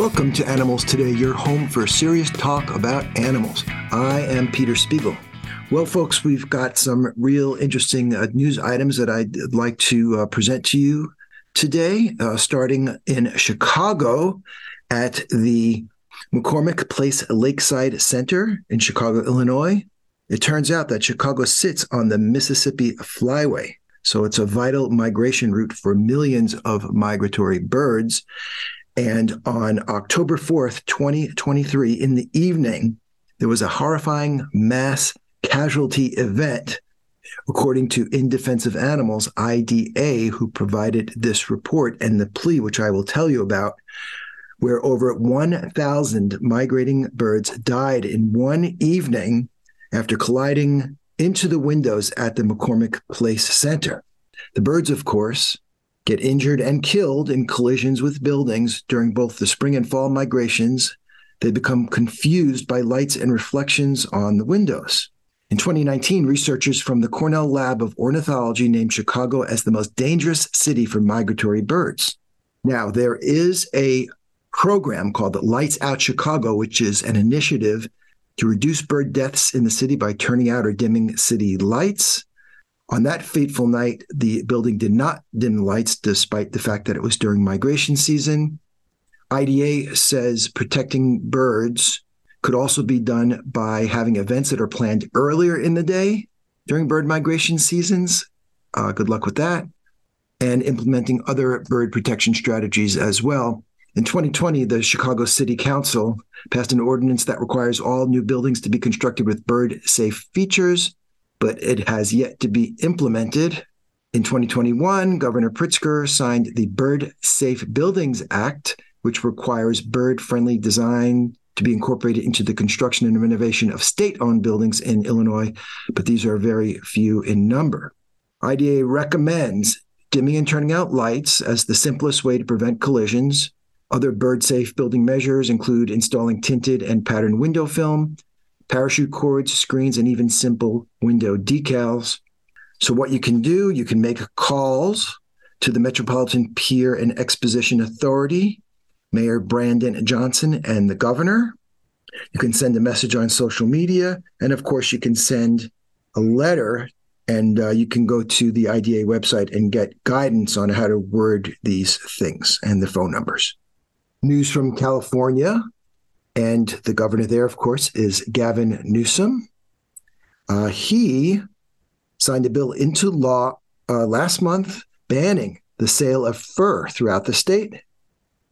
Welcome to Animals Today, your home for a serious talk about animals. I am Peter Spiegel. Well, folks, we've got some real interesting uh, news items that I'd like to uh, present to you today, uh, starting in Chicago at the McCormick Place Lakeside Center in Chicago, Illinois. It turns out that Chicago sits on the Mississippi Flyway. So it's a vital migration route for millions of migratory birds. And on October 4th, 2023, in the evening, there was a horrifying mass casualty event, according to In Defense of Animals, IDA, who provided this report and the plea, which I will tell you about, where over 1,000 migrating birds died in one evening after colliding into the windows at the McCormick Place Center. The birds, of course, get injured and killed in collisions with buildings during both the spring and fall migrations. They become confused by lights and reflections on the windows. In 2019, researchers from the Cornell Lab of Ornithology named Chicago as the most dangerous city for migratory birds. Now, there is a program called Lights Out Chicago, which is an initiative to reduce bird deaths in the city by turning out or dimming city lights. On that fateful night, the building did not dim lights despite the fact that it was during migration season. IDA says protecting birds could also be done by having events that are planned earlier in the day during bird migration seasons. Uh, good luck with that. And implementing other bird protection strategies as well. In 2020, the Chicago City Council passed an ordinance that requires all new buildings to be constructed with bird safe features but it has yet to be implemented. In 2021, Governor Pritzker signed the Bird Safe Buildings Act, which requires bird friendly design to be incorporated into the construction and renovation of state owned buildings in Illinois, but these are very few in number. IDA recommends dimming and turning out lights as the simplest way to prevent collisions. Other bird safe building measures include installing tinted and patterned window film, parachute cords, screens, and even simple window decals. So, what you can do, you can make calls to the Metropolitan Pier and Exposition Authority, Mayor Brandon Johnson, and the governor. You can send a message on social media. And of course, you can send a letter and uh, you can go to the IDA website and get guidance on how to word these things and the phone numbers. News from California and the governor there, of course, is Gavin Newsom. Uh, he signed a bill into law uh, last month banning the sale of fur throughout the state.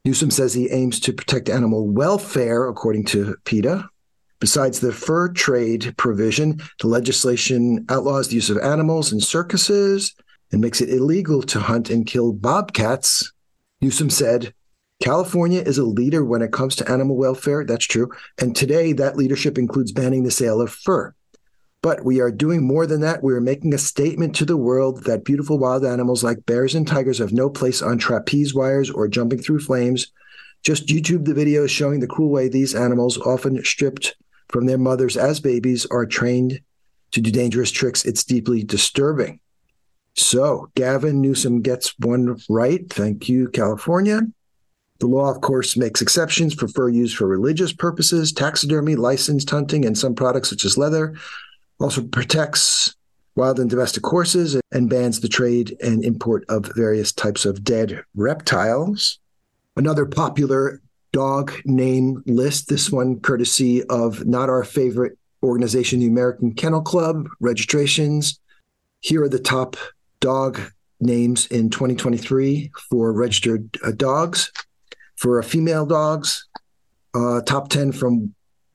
Newsom says he aims to protect animal welfare, according to PETA. Besides the fur trade provision, the legislation outlaws the use of animals in circuses and makes it illegal to hunt and kill bobcats. Newsom said California is a leader when it comes to animal welfare. That's true. And today, that leadership includes banning the sale of fur. But we are doing more than that. We are making a statement to the world that beautiful wild animals like bears and tigers have no place on trapeze wires or jumping through flames. Just YouTube the videos showing the cruel way these animals, often stripped from their mothers as babies, are trained to do dangerous tricks. It's deeply disturbing. So, Gavin Newsom gets one right. Thank you, California. The law, of course, makes exceptions for fur used for religious purposes, taxidermy, licensed hunting, and some products such as leather. Also protects wild and domestic horses and bans the trade and import of various types of dead reptiles. Another popular dog name list, this one courtesy of not our favorite organization, the American Kennel Club registrations. Here are the top dog names in 2023 for registered uh, dogs. For female dogs, uh, top 10 from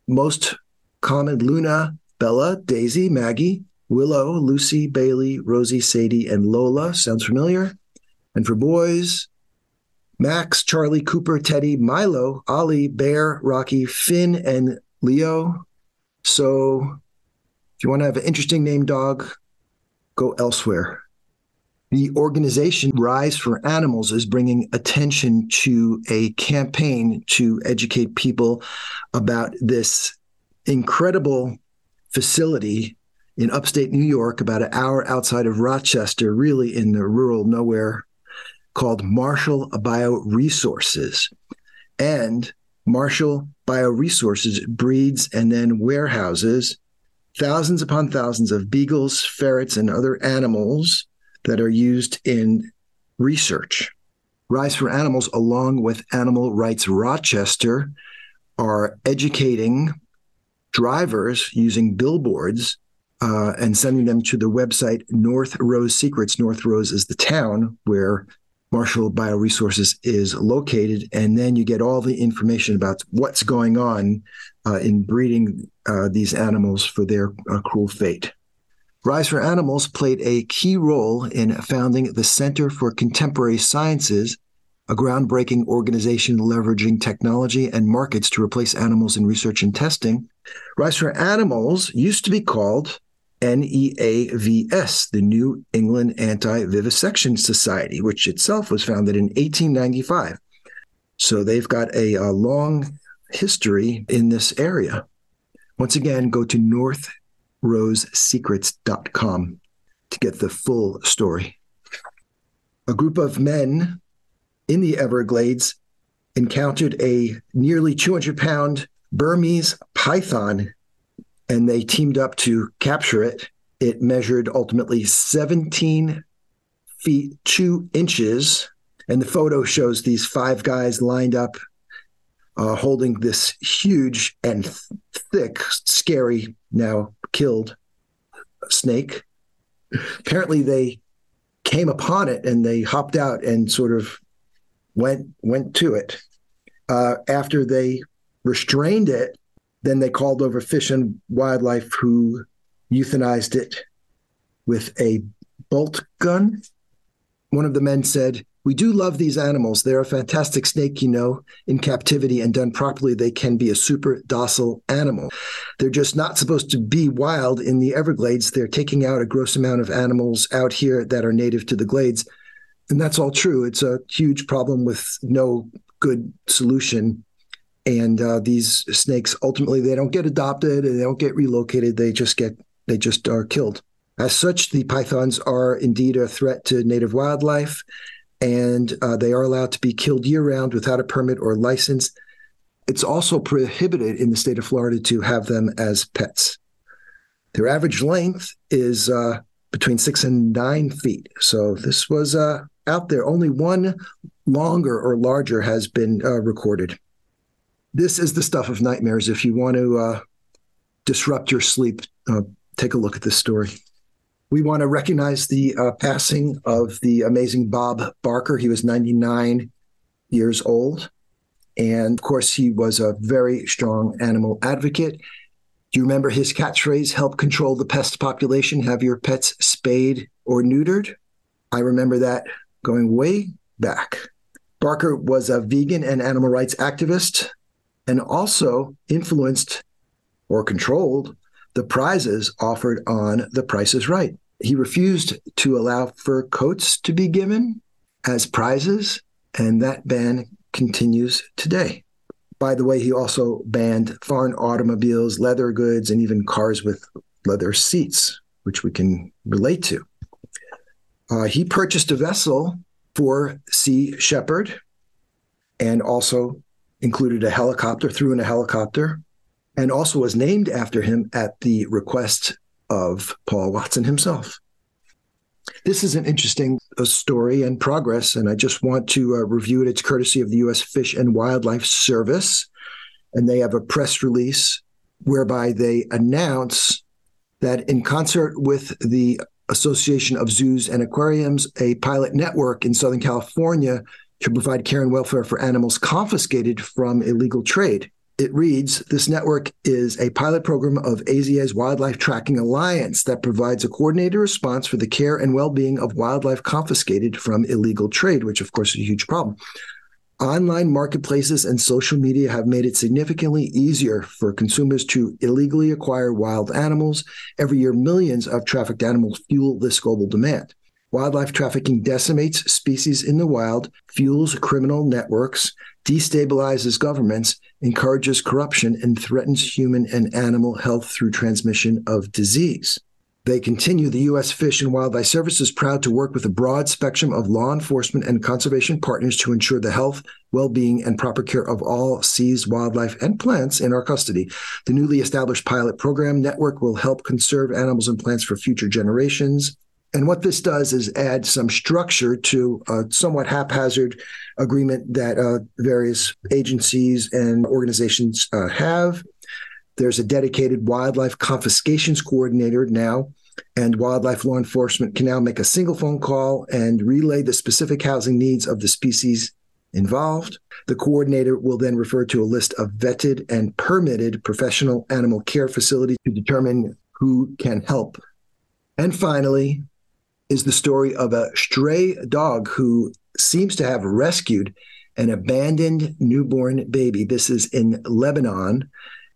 most common Luna, Bella, Daisy, Maggie, Willow, Lucy, Bailey, Rosie, Sadie, and Lola. Sounds familiar. And for boys, Max, Charlie, Cooper, Teddy, Milo, Ollie, Bear, Rocky, Finn, and Leo. So if you want to have an interesting name dog, go elsewhere the organization Rise for Animals is bringing attention to a campaign to educate people about this incredible facility in upstate New York, about an hour outside of Rochester, really in the rural nowhere, called Marshall Bioresources. And Marshall Bioresources breeds and then warehouses thousands upon thousands of beagles, ferrets, and other animals that are used in research. Rise for Animals, along with Animal Rights Rochester, are educating drivers using billboards uh, and sending them to the website North Rose Secrets. North Rose is the town where Marshall Bioresources is located, and then you get all the information about what's going on uh, in breeding uh, these animals for their uh, cruel fate. Rise for Animals played a key role in founding the Center for Contemporary Sciences, a groundbreaking organization leveraging technology and markets to replace animals in research and testing. Rise for Animals used to be called NEAVS, the New England Anti Vivisection Society, which itself was founded in 1895. So they've got a, a long history in this area. Once again, go to northrosesecrets.com to get the full story. A group of men in the Everglades encountered a nearly 200 pound Burmese python and they teamed up to capture it. It measured ultimately 17 feet, two inches. And the photo shows these five guys lined up uh, holding this huge and th- thick, scary, now killed snake. Apparently, they came upon it and they hopped out and sort of went went to it. Uh, after they restrained it, then they called over Fish and Wildlife, who euthanized it with a bolt gun. One of the men said, We do love these animals. They're a fantastic snake, you know. In captivity and done properly, they can be a super docile animal. They're just not supposed to be wild in the Everglades. They're taking out a gross amount of animals out here that are native to the glades. And that's all true. It's a huge problem with no good solution and uh, these snakes ultimately they don't get adopted and they don't get relocated they just get they just are killed as such the pythons are indeed a threat to native wildlife and uh, they are allowed to be killed year round without a permit or license. It's also prohibited in the state of florida to have them as pets. Their average length is uh, between six and nine feet. So this was uh, out there. Only one longer or larger has been uh, recorded. This is the stuff of nightmares. If you want to uh, disrupt your sleep, uh, take a look at this story. We want to recognize the uh, passing of the amazing Bob Barker. He was 99 years old. And of course, he was a very strong animal advocate. Do you remember his catchphrase, help control the pest population, have your pets spayed or neutered? I remember that going way back. Barker was a vegan and animal rights activist and also influenced or controlled the prizes offered on The Price is Right. He refused to allow fur coats to be given as prizes, and that ban continues today. By the way, he also banned foreign automobiles, leather goods, and even cars with leather seats, which we can relate to. Uh, he purchased a vessel for Sea Shepherd and also included a helicopter, threw in a helicopter, and also was named after him at the request of Paul Watson himself. This is an interesting uh, story and progress, and I just want to uh, review it. It's courtesy of the U.S. Fish and Wildlife Service, and they have a press release whereby they announce that, in concert with the Association of Zoos and Aquariums, a pilot network in Southern California to provide care and welfare for animals confiscated from illegal trade. It reads This network is a pilot program of AZA's Wildlife Trafficking Alliance that provides a coordinated response for the care and well being of wildlife confiscated from illegal trade, which, of course, is a huge problem. Online marketplaces and social media have made it significantly easier for consumers to illegally acquire wild animals. Every year, millions of trafficked animals fuel this global demand. Wildlife trafficking decimates species in the wild, fuels criminal networks, destabilizes governments, encourages corruption, and threatens human and animal health through transmission of disease. They continue the U.S. Fish and Wildlife Service is proud to work with a broad spectrum of law enforcement and conservation partners to ensure the health, well being, and proper care of all seas, wildlife, and plants in our custody. The newly established pilot program network will help conserve animals and plants for future generations. And what this does is add some structure to a somewhat haphazard agreement that uh, various agencies and organizations uh, have. There's a dedicated wildlife confiscations coordinator now, and wildlife law enforcement can now make a single phone call and relay the specific housing needs of the species involved. The coordinator will then refer to a list of vetted and permitted professional animal care facilities to determine who can help. And finally, is the story of a stray dog who seems to have rescued an abandoned newborn baby. This is in Lebanon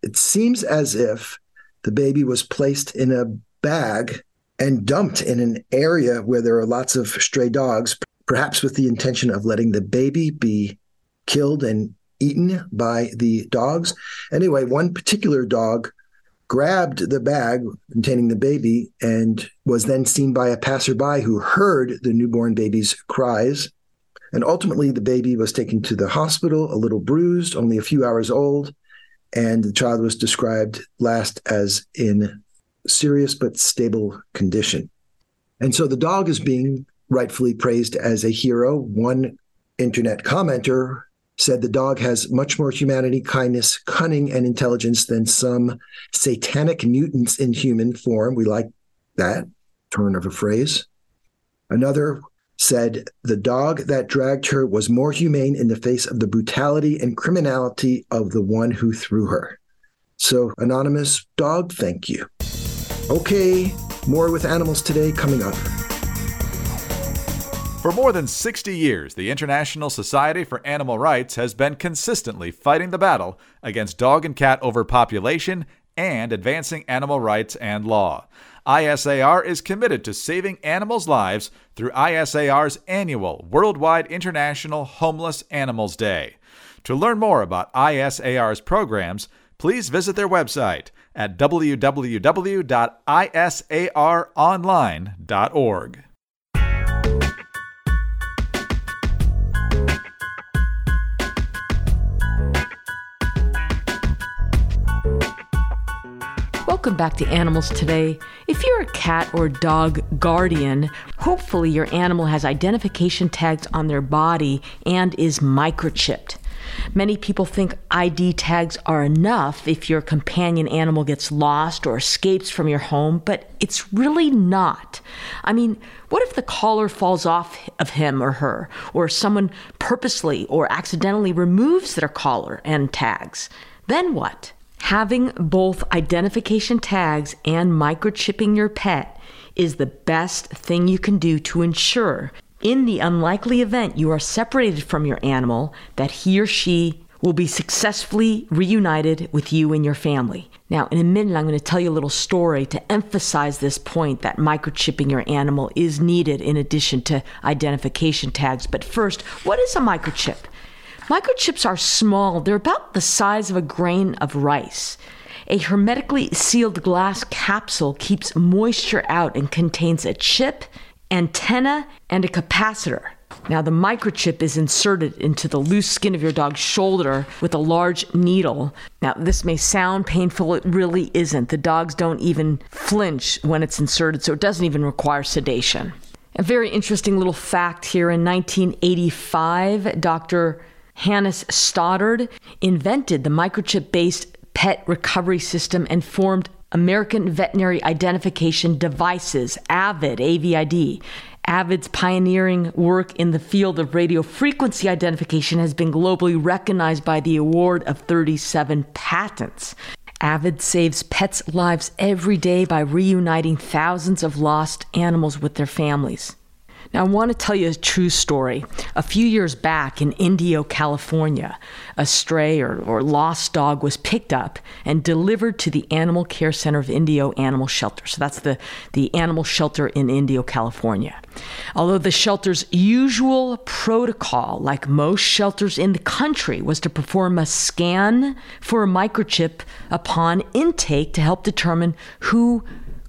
it seems as if the baby was placed in a bag and dumped in an area where there are lots of stray dogs, perhaps with the intention of letting the baby be killed and eaten by the dogs. Anyway, one particular dog grabbed the bag containing the baby and was then seen by a passerby who heard the newborn baby's cries. And ultimately, the baby was taken to the hospital, a little bruised, only a few hours old and the child was described last as in serious but stable condition. And so the dog is being rightfully praised as a hero. One internet commenter said the dog has much more humanity, kindness, cunning, and intelligence than some satanic mutants in human form. We like that turn of a phrase. Another said the dog that dragged her was more humane in the face of the brutality and criminality of the one who threw her. So, anonymous dog, thank you. Okay, more with animals today coming up. For more than 60 years, the International Society for Animal Rights has been consistently fighting the battle against dog and cat overpopulation and advancing animal rights and law. ISAR is committed to saving animals' lives through ISAR's annual Worldwide International Homeless Animals Day. To learn more about ISAR's programs, please visit their website at www.isaronline.org. Welcome back to Animals Today. If you're a cat or dog guardian, hopefully your animal has identification tags on their body and is microchipped. Many people think ID tags are enough if your companion animal gets lost or escapes from your home, but it's really not. I mean, what if the collar falls off of him or her, or someone purposely or accidentally removes their collar and tags? Then what? Having both identification tags and microchipping your pet is the best thing you can do to ensure, in the unlikely event you are separated from your animal, that he or she will be successfully reunited with you and your family. Now, in a minute, I'm going to tell you a little story to emphasize this point that microchipping your animal is needed in addition to identification tags. But first, what is a microchip? Microchips are small, they're about the size of a grain of rice. A hermetically sealed glass capsule keeps moisture out and contains a chip, antenna, and a capacitor. Now, the microchip is inserted into the loose skin of your dog's shoulder with a large needle. Now, this may sound painful, it really isn't. The dogs don't even flinch when it's inserted, so it doesn't even require sedation. A very interesting little fact here in 1985, Dr. Hannis Stoddard invented the microchip based pet recovery system and formed American Veterinary Identification Devices, AVID, AVID. AVID's pioneering work in the field of radio frequency identification has been globally recognized by the award of 37 patents. AVID saves pets' lives every day by reuniting thousands of lost animals with their families. Now, I want to tell you a true story. A few years back in Indio, California, a stray or, or lost dog was picked up and delivered to the Animal Care Center of Indio Animal Shelter. So that's the, the animal shelter in Indio, California. Although the shelter's usual protocol, like most shelters in the country, was to perform a scan for a microchip upon intake to help determine who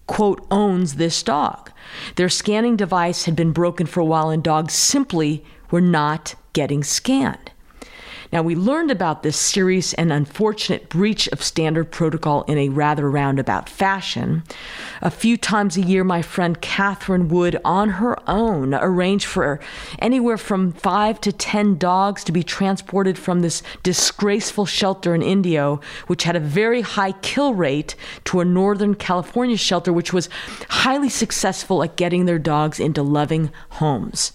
quote, owns this dog. Their scanning device had been broken for a while, and dogs simply were not getting scanned. Now, we learned about this serious and unfortunate breach of standard protocol in a rather roundabout fashion. A few times a year, my friend Catherine would, on her own, arrange for anywhere from five to ten dogs to be transported from this disgraceful shelter in Indio, which had a very high kill rate, to a Northern California shelter, which was highly successful at getting their dogs into loving homes.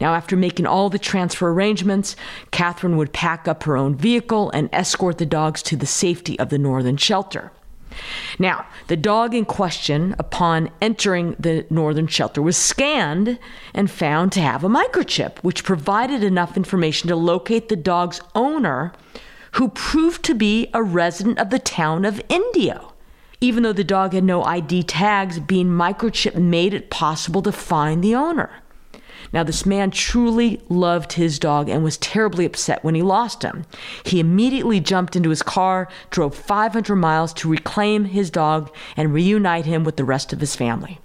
Now, after making all the transfer arrangements, Catherine would up her own vehicle and escort the dogs to the safety of the northern shelter. Now, the dog in question, upon entering the northern shelter, was scanned and found to have a microchip, which provided enough information to locate the dog's owner, who proved to be a resident of the town of Indio. Even though the dog had no ID tags, being microchip made it possible to find the owner. Now, this man truly loved his dog and was terribly upset when he lost him. He immediately jumped into his car, drove 500 miles to reclaim his dog and reunite him with the rest of his family.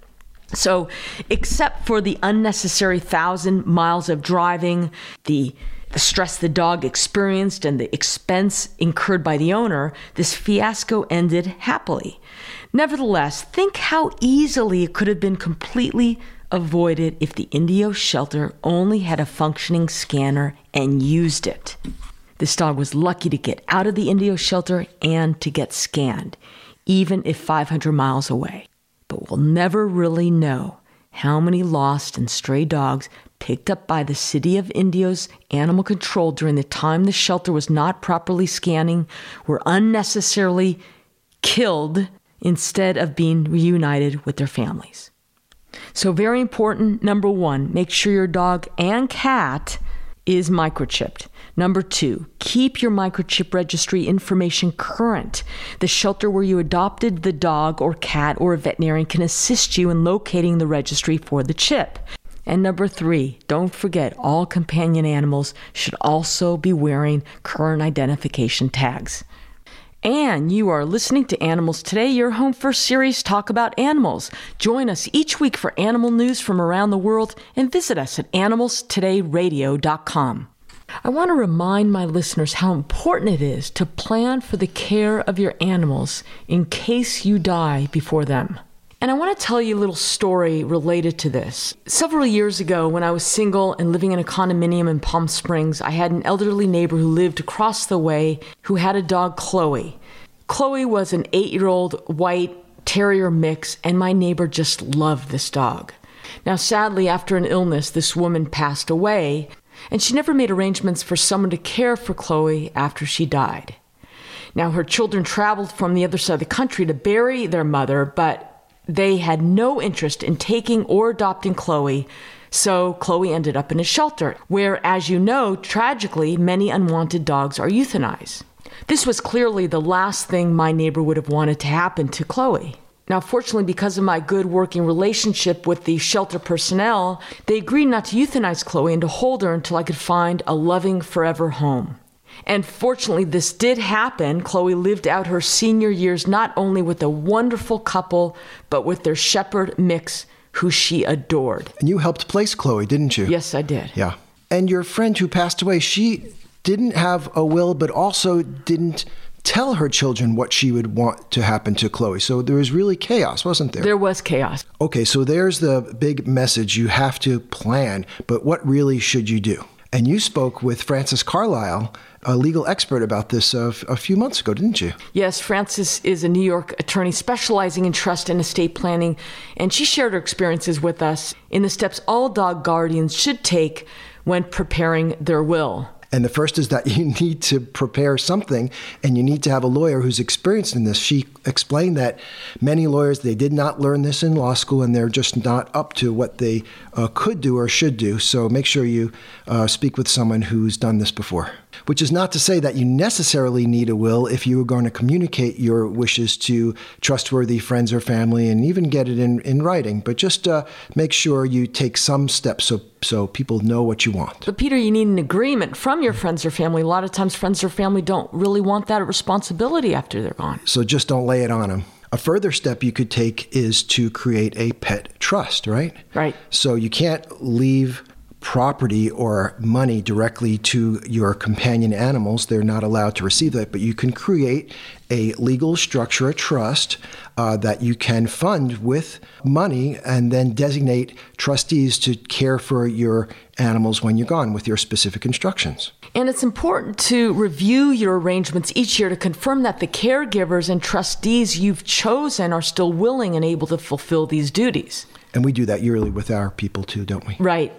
So, except for the unnecessary thousand miles of driving, the the stress the dog experienced and the expense incurred by the owner, this fiasco ended happily. Nevertheless, think how easily it could have been completely avoided if the Indio shelter only had a functioning scanner and used it. This dog was lucky to get out of the Indio shelter and to get scanned, even if 500 miles away. But we'll never really know how many lost and stray dogs picked up by the city of Indio's animal control during the time the shelter was not properly scanning were unnecessarily killed instead of being reunited with their families. So, very important number one, make sure your dog and cat is microchipped. Number two, keep your microchip registry information current. The shelter where you adopted the dog or cat or a veterinarian can assist you in locating the registry for the chip. And number three, don't forget all companion animals should also be wearing current identification tags. And you are listening to Animals Today, your home for serious talk about animals. Join us each week for animal news from around the world and visit us at animalstodayradio.com. I want to remind my listeners how important it is to plan for the care of your animals in case you die before them. And I want to tell you a little story related to this. Several years ago, when I was single and living in a condominium in Palm Springs, I had an elderly neighbor who lived across the way who had a dog, Chloe. Chloe was an eight year old white terrier mix, and my neighbor just loved this dog. Now, sadly, after an illness, this woman passed away, and she never made arrangements for someone to care for Chloe after she died. Now, her children traveled from the other side of the country to bury their mother, but they had no interest in taking or adopting Chloe, so Chloe ended up in a shelter, where, as you know, tragically, many unwanted dogs are euthanized. This was clearly the last thing my neighbor would have wanted to happen to Chloe. Now, fortunately, because of my good working relationship with the shelter personnel, they agreed not to euthanize Chloe and to hold her until I could find a loving forever home. And fortunately, this did happen. Chloe lived out her senior years not only with a wonderful couple, but with their shepherd mix, who she adored. And you helped place Chloe, didn't you? Yes, I did. Yeah. And your friend who passed away, she didn't have a will, but also didn't tell her children what she would want to happen to Chloe. So there was really chaos, wasn't there? There was chaos. Okay, so there's the big message. You have to plan, but what really should you do? And you spoke with Frances Carlisle, a legal expert, about this a, a few months ago, didn't you? Yes, Frances is a New York attorney specializing in trust and estate planning, and she shared her experiences with us in the steps all dog guardians should take when preparing their will. And the first is that you need to prepare something and you need to have a lawyer who's experienced in this. She explained that many lawyers, they did not learn this in law school and they're just not up to what they uh, could do or should do. So make sure you uh, speak with someone who's done this before. Which is not to say that you necessarily need a will if you are going to communicate your wishes to trustworthy friends or family and even get it in, in writing. But just uh, make sure you take some steps so so people know what you want. But Peter, you need an agreement from your friends or family. A lot of times, friends or family don't really want that responsibility after they're gone. So just don't lay it on them. A further step you could take is to create a pet trust, right? Right. So you can't leave property or money directly to your companion animals. They're not allowed to receive that, but you can create a legal structure, a trust uh, that you can fund with money and then designate trustees to care for your animals when you're gone with your specific instructions. And it's important to review your arrangements each year to confirm that the caregivers and trustees you've chosen are still willing and able to fulfill these duties. And we do that yearly with our people too, don't we? Right.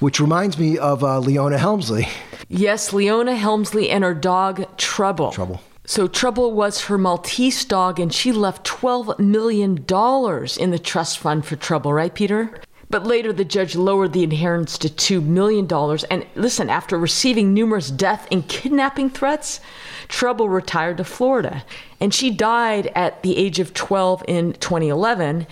Which reminds me of uh, Leona Helmsley. Yes, Leona Helmsley and her dog Trouble. Trouble. So Trouble was her Maltese dog, and she left $12 million in the trust fund for Trouble, right, Peter? But later, the judge lowered the inheritance to $2 million. And listen, after receiving numerous death and kidnapping threats, Trouble retired to Florida. And she died at the age of 12 in 2011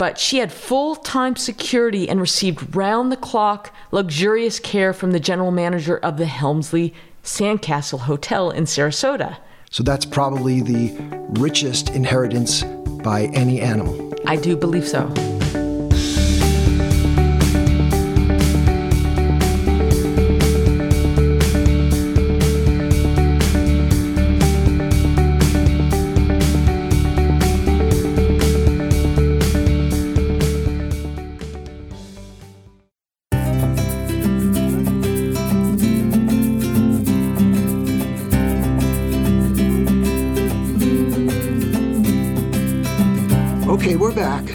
but she had full time security and received round the clock, luxurious care from the general manager of the Helmsley Sandcastle Hotel in Sarasota. So that's probably the richest inheritance by any animal. I do believe so. Okay, we're back.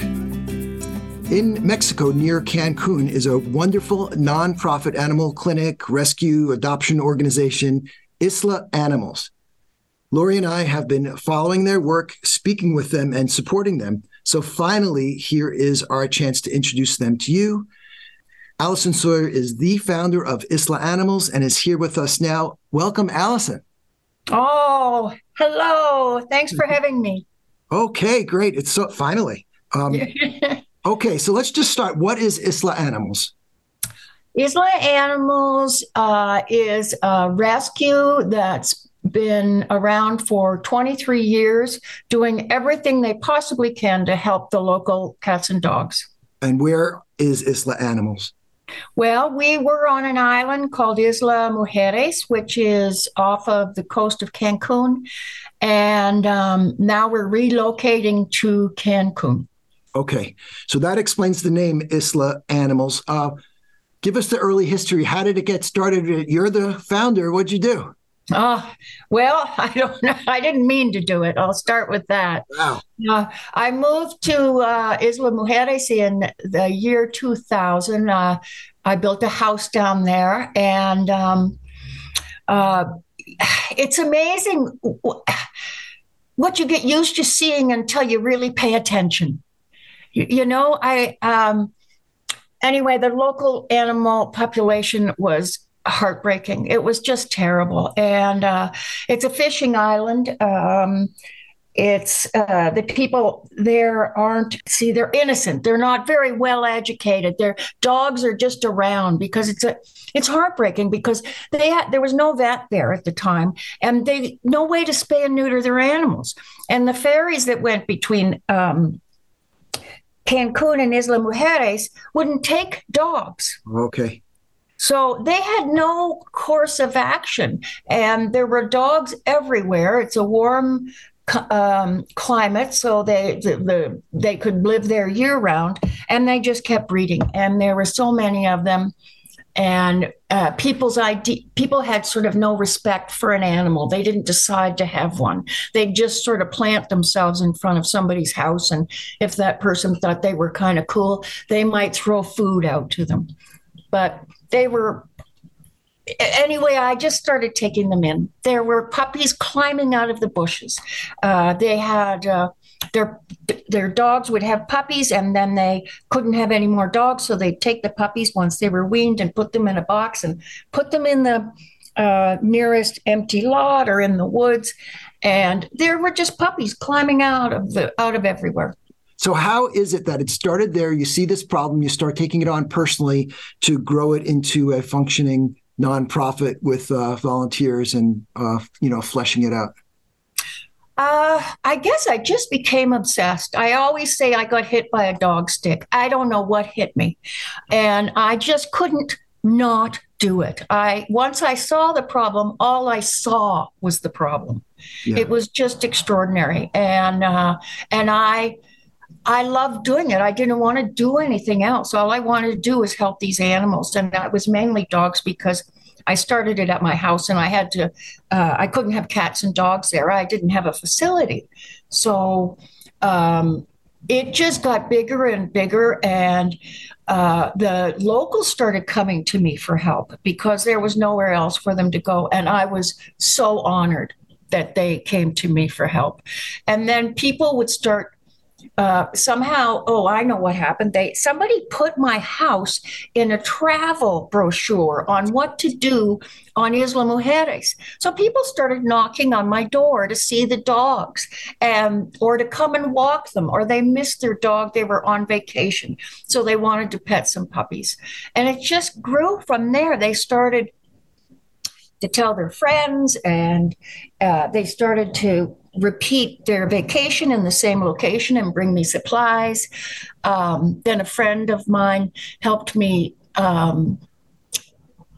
In Mexico, near Cancun, is a wonderful nonprofit animal clinic, rescue, adoption organization, Isla Animals. Lori and I have been following their work, speaking with them, and supporting them. So finally, here is our chance to introduce them to you. Alison Sawyer is the founder of Isla Animals and is here with us now. Welcome, Alison. Oh, hello. Thanks for having me. Okay, great. It's so finally. Um, okay, so let's just start. What is Isla Animals? Isla Animals uh, is a rescue that's been around for 23 years, doing everything they possibly can to help the local cats and dogs. And where is Isla Animals? Well, we were on an island called Isla Mujeres, which is off of the coast of Cancun. And um, now we're relocating to Cancun. Okay. So that explains the name Isla Animals. Uh, give us the early history. How did it get started? You're the founder. What'd you do? Oh, well, I don't know. I didn't mean to do it. I'll start with that. Wow. Uh, I moved to uh, Isla Mujeres in the year 2000. Uh, I built a house down there, and um, uh, it's amazing what you get used to seeing until you really pay attention. You, know, I um, anyway, the local animal population was heartbreaking. It was just terrible. And uh, it's a fishing island. Um, it's uh, the people there aren't see they're innocent they're not very well educated their dogs are just around because it's a it's heartbreaking because they had there was no vet there at the time and they no way to spay and neuter their animals and the ferries that went between um, Cancun and Isla Mujeres wouldn't take dogs Okay. so they had no course of action, and there were dogs everywhere. It's a warm um, climate, so they the, the, they could live there year round, and they just kept breeding. And there were so many of them, and uh, people's idea people had sort of no respect for an animal. They didn't decide to have one. They just sort of plant themselves in front of somebody's house, and if that person thought they were kind of cool, they might throw food out to them. But they were anyway i just started taking them in. There were puppies climbing out of the bushes. Uh, they had uh, their their dogs would have puppies and then they couldn't have any more dogs so they'd take the puppies once they were weaned and put them in a box and put them in the uh, nearest empty lot or in the woods. And there were just puppies climbing out of the out of everywhere. So, how is it that it started there? You see this problem, you start taking it on personally to grow it into a functioning nonprofit with uh, volunteers and uh, you know fleshing it out. Uh, I guess I just became obsessed. I always say I got hit by a dog stick. I don't know what hit me. And I just couldn't not do it. I once I saw the problem, all I saw was the problem. Yeah. It was just extraordinary. And uh, and I I loved doing it. I didn't want to do anything else. All I wanted to do was help these animals. And that was mainly dogs because I started it at my house and I had to, uh, I couldn't have cats and dogs there. I didn't have a facility. So um, it just got bigger and bigger. And uh, the locals started coming to me for help because there was nowhere else for them to go. And I was so honored that they came to me for help. And then people would start uh, somehow, oh, I know what happened. They somebody put my house in a travel brochure on what to do on Isla Mujeres. So people started knocking on my door to see the dogs and or to come and walk them, or they missed their dog. They were on vacation. So they wanted to pet some puppies. And it just grew from there. They started to tell their friends and uh, they started to repeat their vacation in the same location and bring me supplies. Um, then a friend of mine helped me um,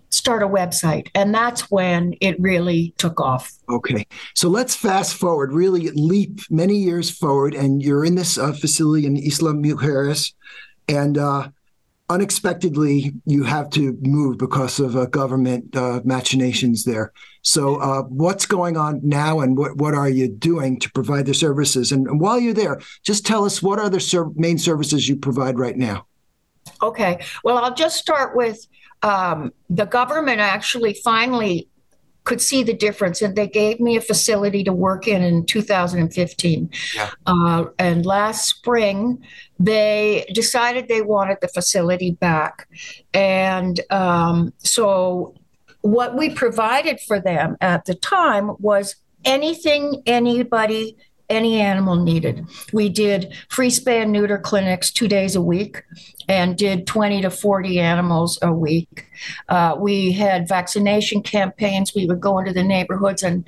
start a website, and that's when it really took off. Okay, so let's fast forward, really leap many years forward, and you're in this uh, facility in Isla Mujeres, and uh, unexpectedly you have to move because of uh, government uh, machinations there. So, uh, what's going on now, and what what are you doing to provide the services? And, and while you're there, just tell us what are the ser- main services you provide right now. Okay. Well, I'll just start with um, the government actually finally could see the difference and they gave me a facility to work in in 2015 yeah. uh, and last spring they decided they wanted the facility back and um, so what we provided for them at the time was anything anybody any animal needed. We did free spay and neuter clinics two days a week and did 20 to 40 animals a week. Uh, we had vaccination campaigns. We would go into the neighborhoods and,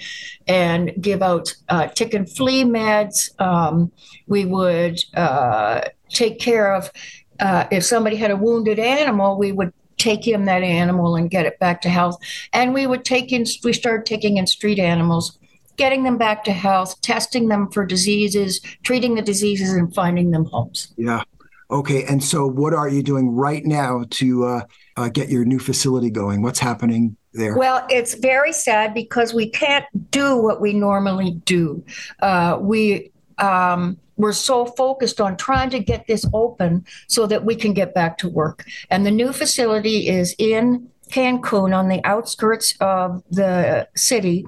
and give out uh, tick and flea meds. Um, we would uh, take care of, uh, if somebody had a wounded animal, we would take in that animal and get it back to health. And we would take in, we started taking in street animals getting them back to health, testing them for diseases, treating the diseases, and finding them homes. Yeah. Okay. And so, what are you doing right now to uh, uh, get your new facility going? What's happening there? Well, it's very sad because we can't do what we normally do. Uh, we um, we're so focused on trying to get this open so that we can get back to work. And the new facility is in Cancun on the outskirts of the city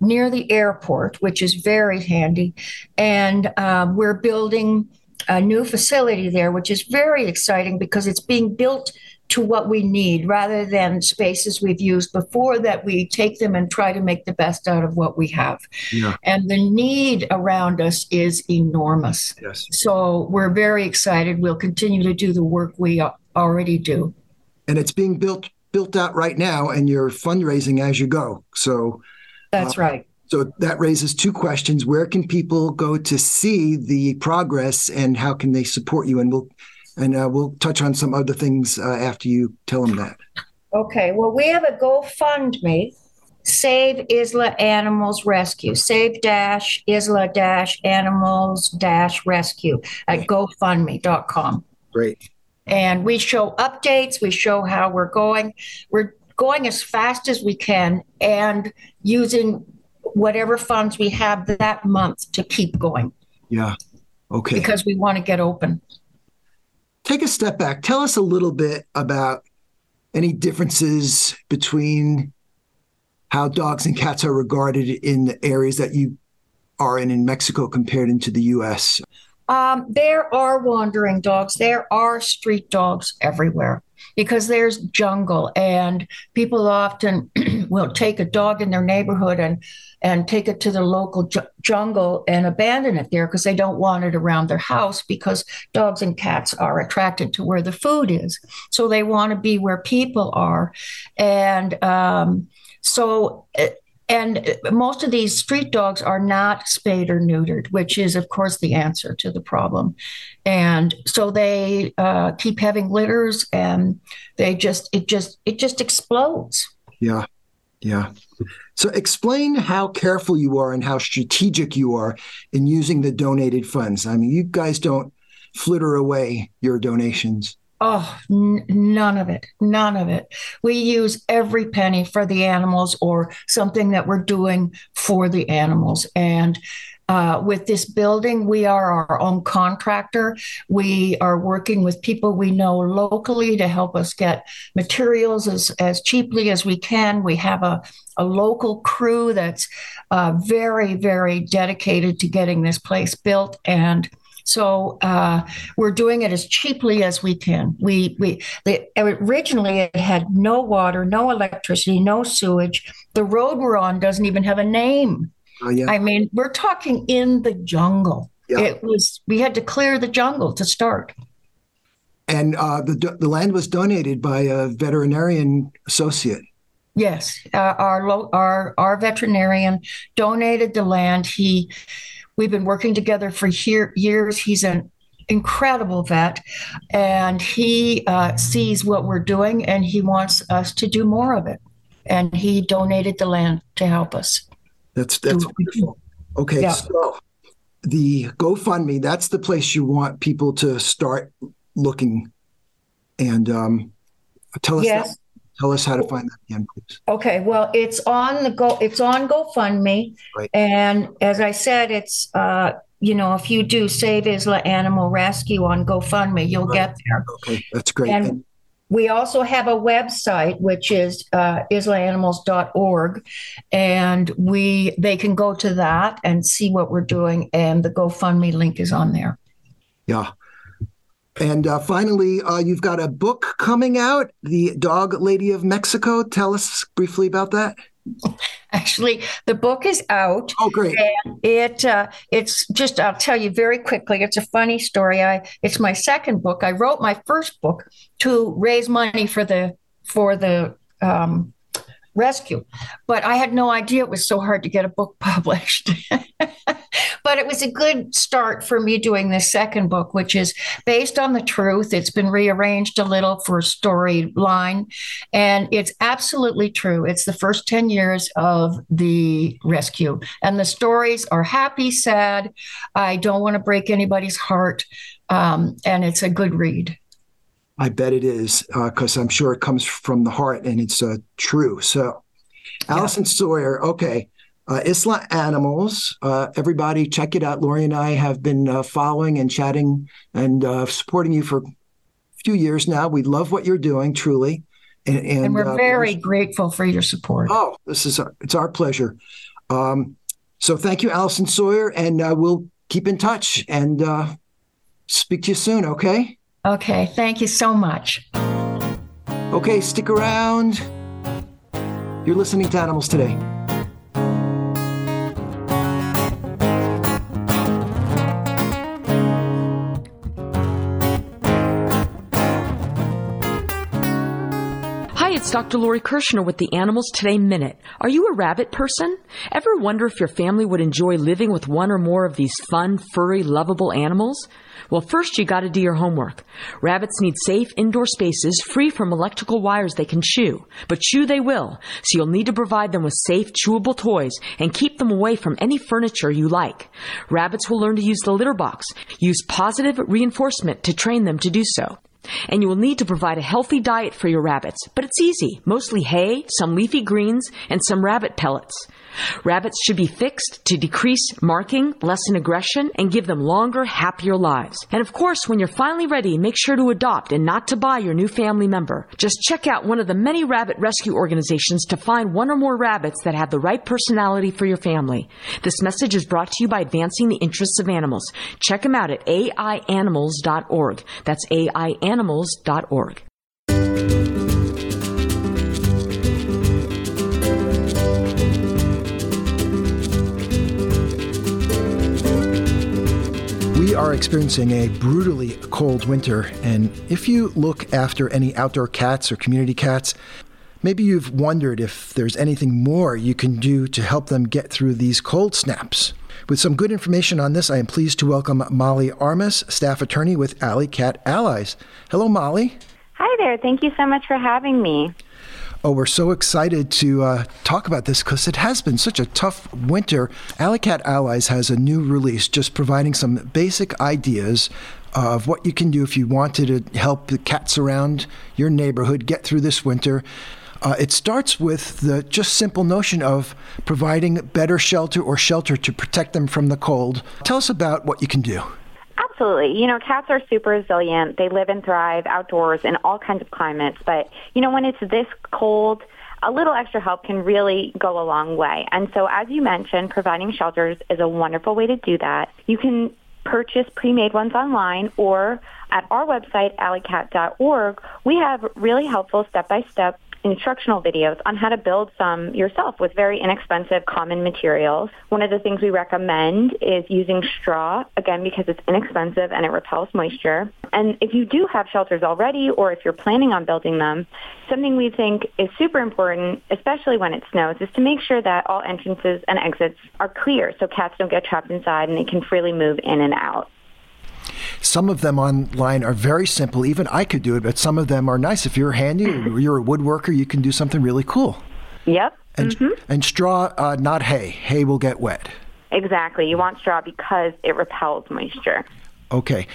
near the airport, which is very handy. And um, we're building a new facility there, which is very exciting because it's being built to what we need rather than spaces we've used before that we take them and try to make the best out of what we have. Yeah. And the need around us is enormous. Yes. So we're very excited. We'll continue to do the work we already do. And it's being built built out right now and you're fundraising as you go. So that's uh, right. So that raises two questions. Where can people go to see the progress and how can they support you? And we'll and uh, we'll touch on some other things uh, after you tell them that. Okay. Well, we have a GoFundMe, Save Isla Animals Rescue, Save Dash Isla Dash Animals Dash Rescue at. GoFundMe.com. Great. And we show updates. We show how we're going. We're going as fast as we can and using whatever funds we have that month to keep going. Yeah. Okay. Because we want to get open. Take a step back. Tell us a little bit about any differences between how dogs and cats are regarded in the areas that you are in in Mexico compared into the US. Um, there are wandering dogs. There are street dogs everywhere because there's jungle and people often will take a dog in their neighborhood and and take it to the local ju- jungle and abandon it there because they don't want it around their house because dogs and cats are attracted to where the food is. So they want to be where people are. And um, so it, and most of these street dogs are not spayed or neutered, which is, of course, the answer to the problem. And so they uh, keep having litters, and they just it just it just explodes. Yeah, yeah. So explain how careful you are and how strategic you are in using the donated funds. I mean, you guys don't flitter away your donations. Oh, n- none of it. None of it. We use every penny for the animals or something that we're doing for the animals. And uh, with this building, we are our own contractor. We are working with people we know locally to help us get materials as, as cheaply as we can. We have a, a local crew that's uh, very, very dedicated to getting this place built. And so uh, we're doing it as cheaply as we can. We we the, originally it had no water, no electricity, no sewage. The road we're on doesn't even have a name. Oh, yeah. I mean, we're talking in the jungle. Yeah. It was we had to clear the jungle to start. And uh, the the land was donated by a veterinarian associate. Yes, uh, our our our veterinarian donated the land. He We've been working together for year, years. He's an incredible vet, and he uh, sees what we're doing, and he wants us to do more of it. And he donated the land to help us. That's that's wonderful. Okay, yeah. so the GoFundMe, that's the place you want people to start looking. And um, tell us yes. Tell us how to find that again, please. Okay, well, it's on the go. It's on GoFundMe, right. and as I said, it's uh, you know if you do Save Isla Animal Rescue on GoFundMe, you'll right. get there. Okay, that's great. And, and we also have a website which is uh, islaanimals.org and we they can go to that and see what we're doing and the gofundme link is on there yeah and uh, finally, uh, you've got a book coming out, The Dog Lady of Mexico. Tell us briefly about that. Actually, the book is out. Oh, great! it uh, it's just I'll tell you very quickly. It's a funny story. I it's my second book. I wrote my first book to raise money for the for the um, rescue. But I had no idea it was so hard to get a book published. but it was a good start for me doing this second book, which is based on the truth. It's been rearranged a little for a storyline, and it's absolutely true. It's the first 10 years of the rescue, and the stories are happy, sad. I don't want to break anybody's heart, um, and it's a good read. I bet it is because uh, I'm sure it comes from the heart and it's uh, true. So, yeah. Alison Sawyer, okay. Uh, Isla Animals, uh, everybody check it out. Lori and I have been uh, following and chatting and uh, supporting you for a few years now. We love what you're doing, truly. And, and, and we're very grateful for your support. Oh, this is, our, it's our pleasure. Um, so thank you, Alison Sawyer, and we'll keep in touch and speak to you soon, okay? Okay, thank you so much. Okay, stick around. You're listening to Animals Today. Hi, it's Dr. Lori Kirschner with the Animals Today Minute. Are you a rabbit person? Ever wonder if your family would enjoy living with one or more of these fun, furry, lovable animals? Well, first you gotta do your homework. Rabbits need safe indoor spaces free from electrical wires they can chew. But chew they will, so you'll need to provide them with safe, chewable toys and keep them away from any furniture you like. Rabbits will learn to use the litter box. Use positive reinforcement to train them to do so. And you will need to provide a healthy diet for your rabbits, but it's easy. Mostly hay, some leafy greens, and some rabbit pellets. Rabbits should be fixed to decrease marking, lessen aggression, and give them longer, happier lives. And of course, when you're finally ready, make sure to adopt and not to buy your new family member. Just check out one of the many rabbit rescue organizations to find one or more rabbits that have the right personality for your family. This message is brought to you by Advancing the Interests of Animals. Check them out at aianimals.org. That's aianimals.org. We are experiencing a brutally cold winter, and if you look after any outdoor cats or community cats, Maybe you've wondered if there's anything more you can do to help them get through these cold snaps. With some good information on this, I am pleased to welcome Molly Armas, staff attorney with Alley Cat Allies. Hello, Molly. Hi there. Thank you so much for having me. Oh, we're so excited to uh, talk about this because it has been such a tough winter. Alley Cat Allies has a new release just providing some basic ideas of what you can do if you wanted to help the cats around your neighborhood get through this winter. Uh, it starts with the just simple notion of providing better shelter or shelter to protect them from the cold. Tell us about what you can do. Absolutely. You know, cats are super resilient. They live and thrive outdoors in all kinds of climates. But, you know, when it's this cold, a little extra help can really go a long way. And so, as you mentioned, providing shelters is a wonderful way to do that. You can purchase pre-made ones online or at our website, alleycat.org, we have really helpful step-by-step instructional videos on how to build some yourself with very inexpensive common materials. One of the things we recommend is using straw, again, because it's inexpensive and it repels moisture. And if you do have shelters already or if you're planning on building them, something we think is super important, especially when it snows, is to make sure that all entrances and exits are clear so cats don't get trapped inside and they can freely move in and out. Some of them online are very simple. Even I could do it, but some of them are nice. If you're handy or you're a woodworker, you can do something really cool. Yep. And, mm-hmm. and straw, uh, not hay. Hay will get wet. Exactly. You want straw because it repels moisture. Okay.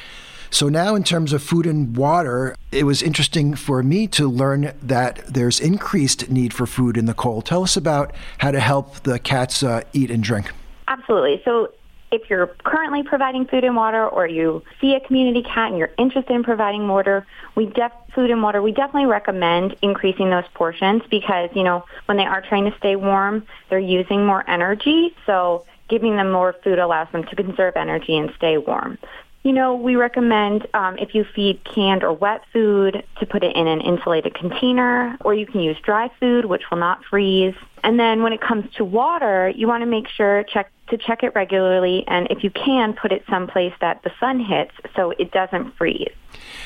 So now, in terms of food and water, it was interesting for me to learn that there's increased need for food in the cold. Tell us about how to help the cats uh, eat and drink. Absolutely. So if you're currently providing food and water or you see a community cat and you're interested in providing water, we def- food and water, we definitely recommend increasing those portions because, you know, when they are trying to stay warm, they're using more energy. So giving them more food allows them to conserve energy and stay warm. You know, we recommend um, if you feed canned or wet food to put it in an insulated container, or you can use dry food, which will not freeze. And then when it comes to water, you want to make sure check to check it regularly, and if you can, put it someplace that the sun hits so it doesn't freeze.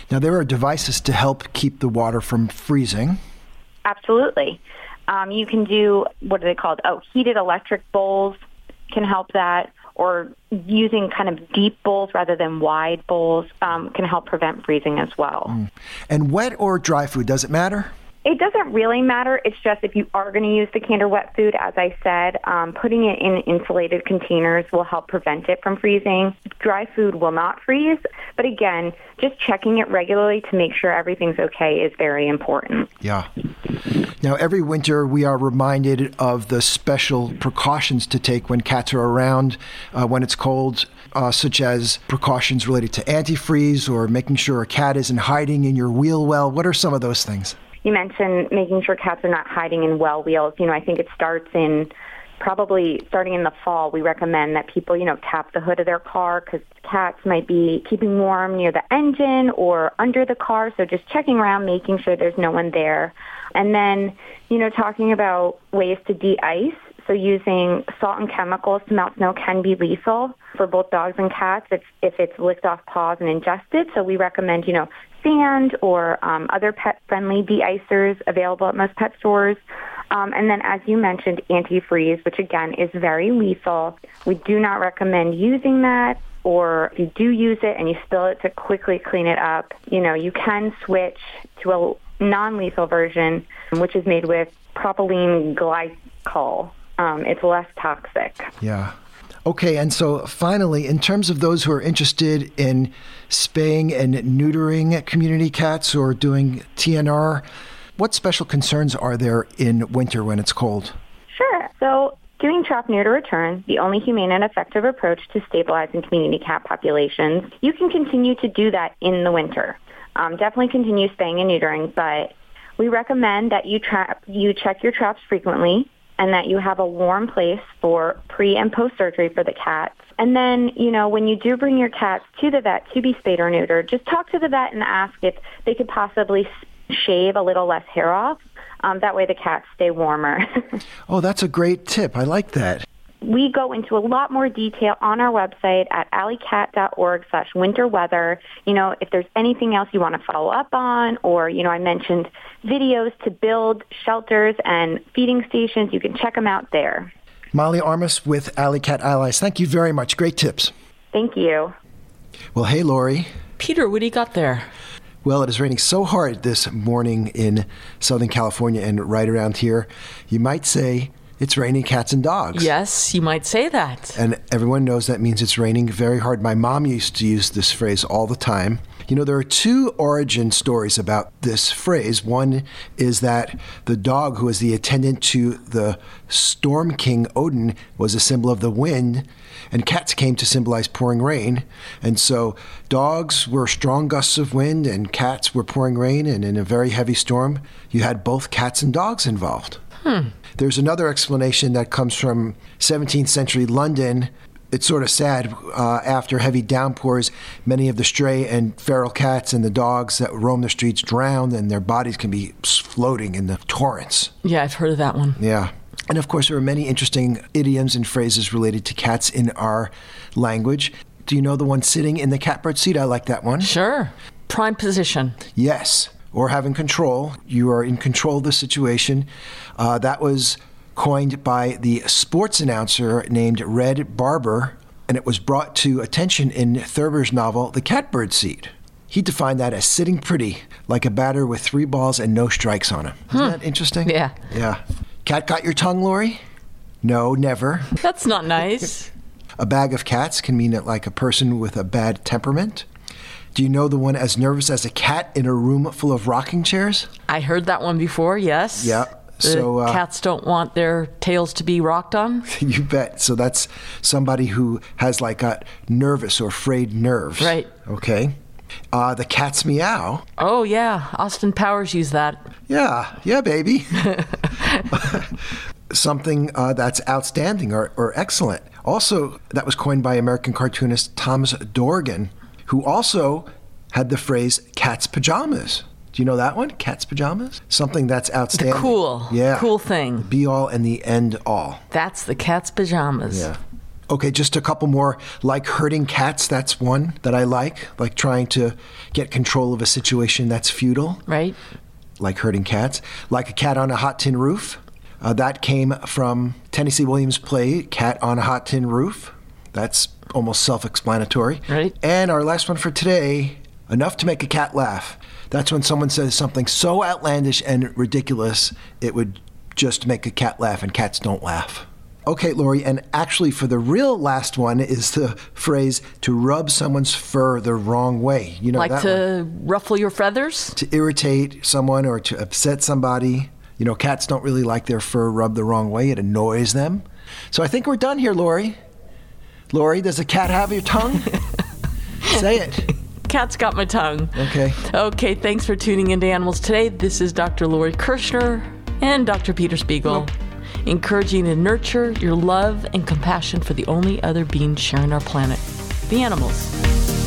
Now, there are devices to help keep the water from freezing. Absolutely. Um, you can do, what are they called? Oh, heated electric bowls can help that, or using kind of deep bowls rather than wide bowls um, can help prevent freezing as well. Mm. And wet or dry food, does it matter? It doesn't really matter. It's just if you are going to use the canned or wet food, as I said, um, putting it in insulated containers will help prevent it from freezing. Dry food will not freeze, but again, just checking it regularly to make sure everything's okay is very important. Yeah. Now, every winter we are reminded of the special precautions to take when cats are around uh, when it's cold, uh, such as precautions related to antifreeze or making sure a cat isn't hiding in your wheel well. What are some of those things? You mentioned making sure cats are not hiding in well wheels. You know, I think it starts in probably starting in the fall. We recommend that people, you know, tap the hood of their car because cats might be keeping warm near the engine or under the car. So just checking around, making sure there's no one there. And then, you know, talking about ways to de-ice. So using salt and chemicals to melt snow can be lethal for both dogs and cats if, if it's licked off paws and ingested. So we recommend, you know, sand or um, other pet-friendly de-icers available at most pet stores. Um, and then, as you mentioned, antifreeze, which again is very lethal. We do not recommend using that. Or if you do use it and you spill it to quickly clean it up, you know, you can switch to a non-lethal version, which is made with propylene glycol. Um, it's less toxic. Yeah. Okay, and so finally, in terms of those who are interested in spaying and neutering community cats or doing TNR, what special concerns are there in winter when it's cold? Sure. So doing trap neuter return, the only humane and effective approach to stabilizing community cat populations, you can continue to do that in the winter. Um, definitely continue spaying and neutering, but we recommend that you trap you check your traps frequently and that you have a warm place for pre and post surgery for the cats. And then, you know, when you do bring your cats to the vet to be spayed or neutered, just talk to the vet and ask if they could possibly shave a little less hair off. Um, that way the cats stay warmer. oh, that's a great tip. I like that. We go into a lot more detail on our website at alleycat.org slash winter weather. You know, if there's anything else you want to follow up on, or, you know, I mentioned videos to build shelters and feeding stations, you can check them out there. Molly Armas with Alley Cat Allies. Thank you very much. Great tips. Thank you. Well, hey, Lori. Peter, what do you got there? Well, it is raining so hard this morning in Southern California and right around here. You might say it's raining cats and dogs. Yes, you might say that. And everyone knows that means it's raining very hard. My mom used to use this phrase all the time. You know, there are two origin stories about this phrase. One is that the dog who was the attendant to the Storm King Odin was a symbol of the wind, and cats came to symbolize pouring rain. And so dogs were strong gusts of wind, and cats were pouring rain, and in a very heavy storm, you had both cats and dogs involved. Hmm. There's another explanation that comes from 17th century London it's sort of sad. Uh, after heavy downpours, many of the stray and feral cats and the dogs that roam the streets drown, and their bodies can be floating in the torrents. Yeah, I've heard of that one. Yeah. And of course, there are many interesting idioms and phrases related to cats in our language. Do you know the one sitting in the catbird seat? I like that one. Sure. Prime position. Yes. Or having control. You are in control of the situation. Uh, that was coined by the sports announcer named Red Barber, and it was brought to attention in Thurber's novel, The Catbird Seat. He defined that as sitting pretty, like a batter with three balls and no strikes on him. Isn't that interesting? Yeah. Yeah. Cat got your tongue, Lori? No, never. That's not nice. a bag of cats can mean it like a person with a bad temperament. Do you know the one as nervous as a cat in a room full of rocking chairs? I heard that one before, yes. Yeah. The So, uh, cats don't want their tails to be rocked on. You bet. So that's somebody who has like got nervous or frayed nerves. Right. Okay. Uh, the cat's meow. Oh, yeah. Austin Powers used that. Yeah, yeah, baby. Something uh, that's outstanding or, or excellent. Also, that was coined by American cartoonist Thomas Dorgan, who also had the phrase cat's pajamas. Do you know that one? Cat's pajamas? Something that's outstanding. The cool, Yeah. cool thing. The Be all and the end all. That's the cat's pajamas. Yeah. Okay, just a couple more. Like herding cats, that's one that I like. Like trying to get control of a situation that's futile. Right? Like herding cats. Like a cat on a hot tin roof. Uh, that came from Tennessee Williams' play, Cat on a Hot Tin Roof. That's almost self explanatory. Right. And our last one for today enough to make a cat laugh. That's when someone says something so outlandish and ridiculous, it would just make a cat laugh, and cats don't laugh. Okay, Lori, and actually, for the real last one is the phrase to rub someone's fur the wrong way. You know like that one? to ruffle your feathers? to irritate someone or to upset somebody. You know, cats don't really like their fur rubbed the wrong way. It annoys them. So I think we're done here, Lori. Lori, does a cat have your tongue? Say it. Cat's got my tongue. Okay. Okay, thanks for tuning into Animals Today. This is Dr. Lori Kirschner and Dr. Peter Spiegel, encouraging to nurture your love and compassion for the only other beings sharing our planet the animals.